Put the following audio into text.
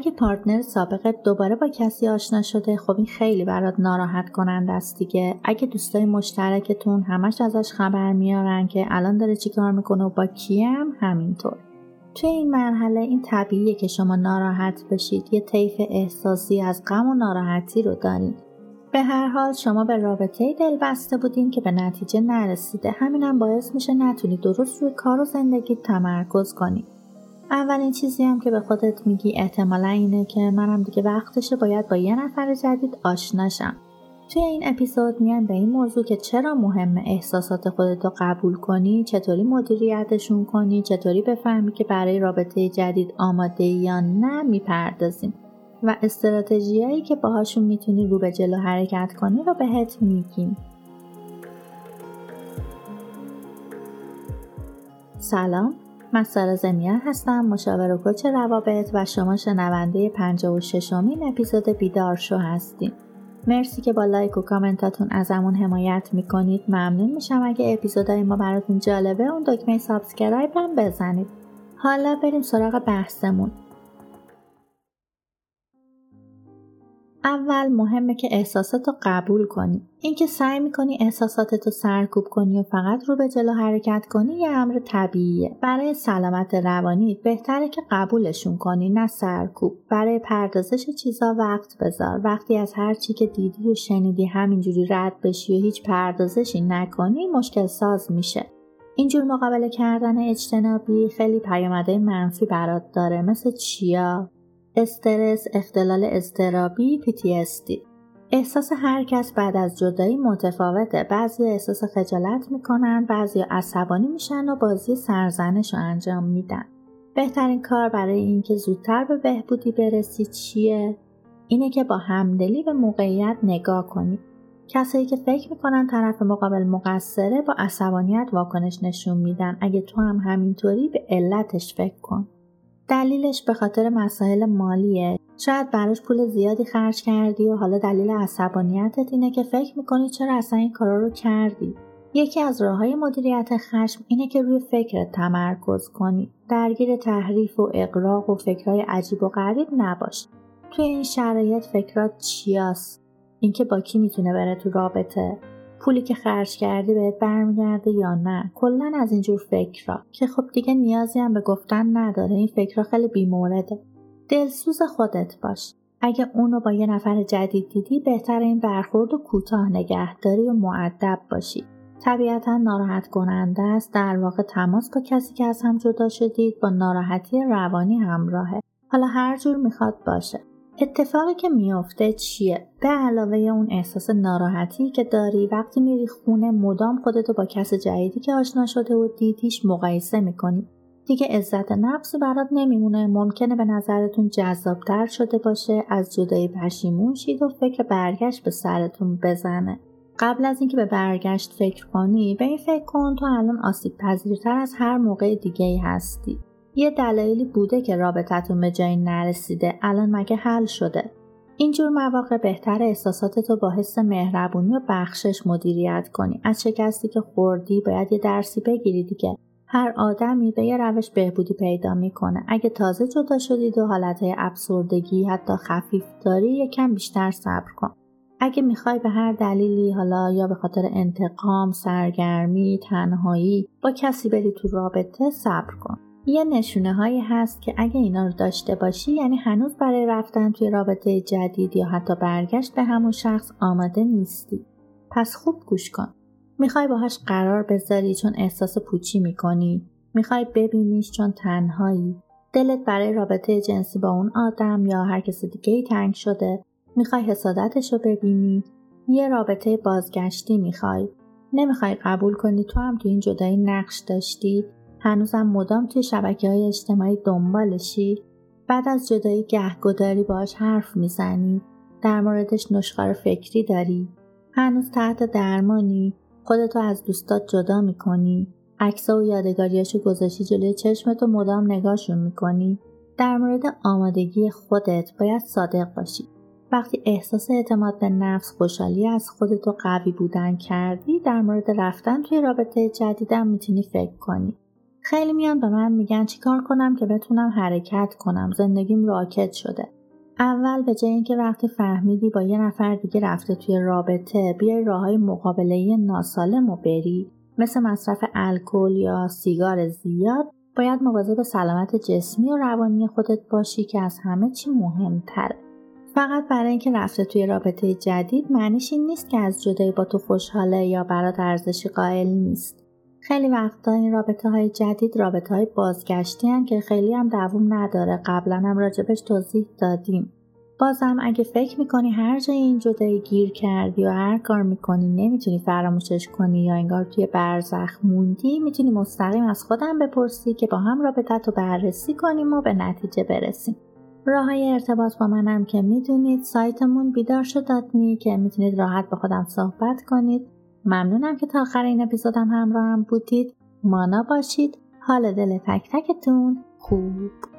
اگه پارتنر سابقت دوباره با کسی آشنا شده خب این خیلی برات ناراحت کننده است دیگه. اگه دوستای مشترکتون همش ازش خبر میارن که الان داره چیکار می‌کنه و با کیم همینطور. توی این مرحله این طبیعیه که شما ناراحت بشید. یه طیف احساسی از غم و ناراحتی رو دارید به هر حال شما به رابطه دل بسته بودین که به نتیجه نرسیده. همینم باعث میشه نتونید درست روی کار و زندگی تمرکز کنید اولین چیزی هم که به خودت میگی احتمالا اینه که منم دیگه وقتشه باید با یه نفر جدید آشناشم توی این اپیزود میان به این موضوع که چرا مهمه احساسات خودتو قبول کنی چطوری مدیریتشون کنی چطوری بفهمی که برای رابطه جدید آماده یا نه می‌پردازیم. و استراتژیایی که باهاشون می‌تونی رو به جلو حرکت کنی رو بهت میگیم. سلام. من سارا زمیان هستم مشاور و coach روابط و شما شنونده 56 امین اپیزود بیدار شو هستیم. مرسی که با like و کامنتاتون ازمون حمایت می‌کنید. ممنون میشم اگه اپیزودهای ما براتون جالبه اون دکمه subscribe هم بزنید. حالا بریم سراغ بحثمون. اول مهمه که احساسات رو قبول کنی. اینکه سعی می‌کنی احساساتت رو سرکوب کنی و فقط رو به جلو حرکت کنی یه امر طبیعیه. برای سلامت روانی بهتره که قبولشون کنی نه سرکوب. برای پردازش چیزا وقت بذار. وقتی از هر چی که دیدی و شنیدی همینجوری رد بشی و هیچ پردازشی نکنی مشکل ساز میشه. اینجور مقابله کردن اجتنابی خیلی پیامدهای منفی برات داره. مثل چیا؟ استرس، اختلال اضطرابی، PTSD احساس هر کس بعد از جدایی متفاوته. بعضی احساس خجالت می‌کنن بعضی عصبانی میشن و بازی سرزنش رو انجام میدن. بهترین کار برای اینکه زودتر به بهبودی برسی چیه؟ اینه که با همدلی به موقعیت نگاه کنی. کسایی که فکر می‌کنن طرف مقابل مقصره با عصبانیت واکنش نشون میدن. اگه تو هم همینطوری به علتش فکر کن. دلیلش به خاطر مسائل مالیه. شاید براش پول زیادی خرج کردی و حالا دلیل عصبانیتت اینه که فکر می‌کنی چرا اصلا این کارا رو کردی. یکی از راه های مدیریت خشم اینه که روی فکرت تمرکز کنی. درگیر تحریف و اقراق و فکرهای عجیب و غریب نباش. توی این شرایط فکرات چیاست؟ اینکه با کی می‌تونه بره تو رابطه؟ پولی که خرج کردی بهت برمیگرده یا نه؟ کلا از اینجور فکرها. که خب دیگه نیازی هم به گفتن نداره. این فکرها خیلی بیمورده. دلسوز خودت باش. اگه اونو با یه نفر جدید دیدی بهتر این برخورد و کوتاه نگهداری و معدب باشی. طبیعتا ناراحت کننده است. در واقع تماس با کسی که از هم جدا شدید با ناراحتی روانی همراهه. حالا هر جور می‌خواد باشه. اتفاقی که میافته چیه؟ به علاوه اون احساس ناراحتی که داری وقتی میری خونه مدام خودتو با کس جدیدی که آشنا شده و دیدیش مقایسه می‌کنی. دیگه عزت نفسی برات نمیمونه. ممکنه به نظرتون جذابتر شده باشه از جدایی پشیمون شید و فکر برگشت به سرتون بزنه. قبل از اینکه به برگشت فکر کنی به این فکر کن تو الان آسیب پذیرتر از هر موقع دیگه ای هستی. یه دلایلی بوده که رابطتون به جایی نرسیده الان مگه حل شده؟ اینجور مواقع بهتر احساساتتو با حس مهربونی و بخشش مدیریت کنی. از شکستی که خوردی باید یه درسی بگیری دیگه. هر آدمی به یه روش بهبودی پیدا می‌کنه. اگه تازه جدا شدید و حالتهای ابسوردگی حتی خفیف داری یکم بیشتر صبر کن. اگه می‌خوای به هر دلیلی حالا یا به خاطر انتقام سرگرمی تنهایی با کسی بری تو رابطه صبر کن. یه نشونه هایی هست که اگه اینا رو داشته باشی یعنی هنوز برای رفتن توی رابطه جدید یا حتی برگشت به همون شخص آماده نیستی. پس خوب گوش کن. می‌خوای باهاش قرار بذاری چون احساس پوچی می‌کنی. می‌خوای ببینیش چون تنهایی. دلت برای رابطه جنسی با اون آدم یا هر کس دیگه ای تنگ شده. می‌خوای حسادتش رو ببینی. یه رابطه بازگشتی می‌خوای. نمی‌خوای قبول کنی تو هم تو این جدایی نقش داشتی هنوزم مدام توی شبکه های اجتماعی دنبالشی؟ بعد از جدایی گهگداری باش حرف می‌زنی؟ در موردش نشخار فکری داری؟ هنوز تحت درمانی؟ خودتو از دوستات جدا می‌کنی؟ عکس و یادگاریاشو گذاشتی جلوی چشمتو مدام نگاهشون می‌کنی؟ در مورد آمادگی خودت باید صادق باشی. وقتی احساس اعتماد به نفس خوشحالی از خودتو قوی بودن کردی در مورد رفتن توی رابطه جدیدم می‌تونی فکر کنی. خیلی میان به من میگن چیکار کنم که بتونم حرکت کنم. زندگیم راکت شده. اول به جای اینکه وقتی فهمیدی با یه نفر دیگه رفته توی رابطه بیای راههای مقابله ناسالم و بری. مثل مصرف الکل یا سیگار زیاد باید مواظب سلامت جسمی و روانی خودت باشی که از همه چی مهمتره. فقط برای اینکه رفته توی رابطه جدید معنیش این نیست که از جدایی با تو خوشحاله یا برات ارزشی قائل نیست. خیلی وقتا این رابطه های جدید رابطه های بازگشتی هم که خیلی هم دووم نداره. قبلا هم راجبش توضیح دادیم. بازم اگه فکر می‌کنی هر جای این جدایی گیر کردی و هر کار می‌کنی نمی‌تونی فراموشش کنی یا انگار توی برزخ موندی می‌تونی مستقیم از خودم بپرسی که با هم رابطت رو بررسی کنیم و به نتیجه برسیم. راه های ارتباط با منم که می‌دونید سایتمون بیدار شد می که می‌تونید راحت با خودم صحبت کنید. ممنونم که تا آخر این اپیزودم همراه هم بودید. مانا باشید. حال دل تک تکتون خوب.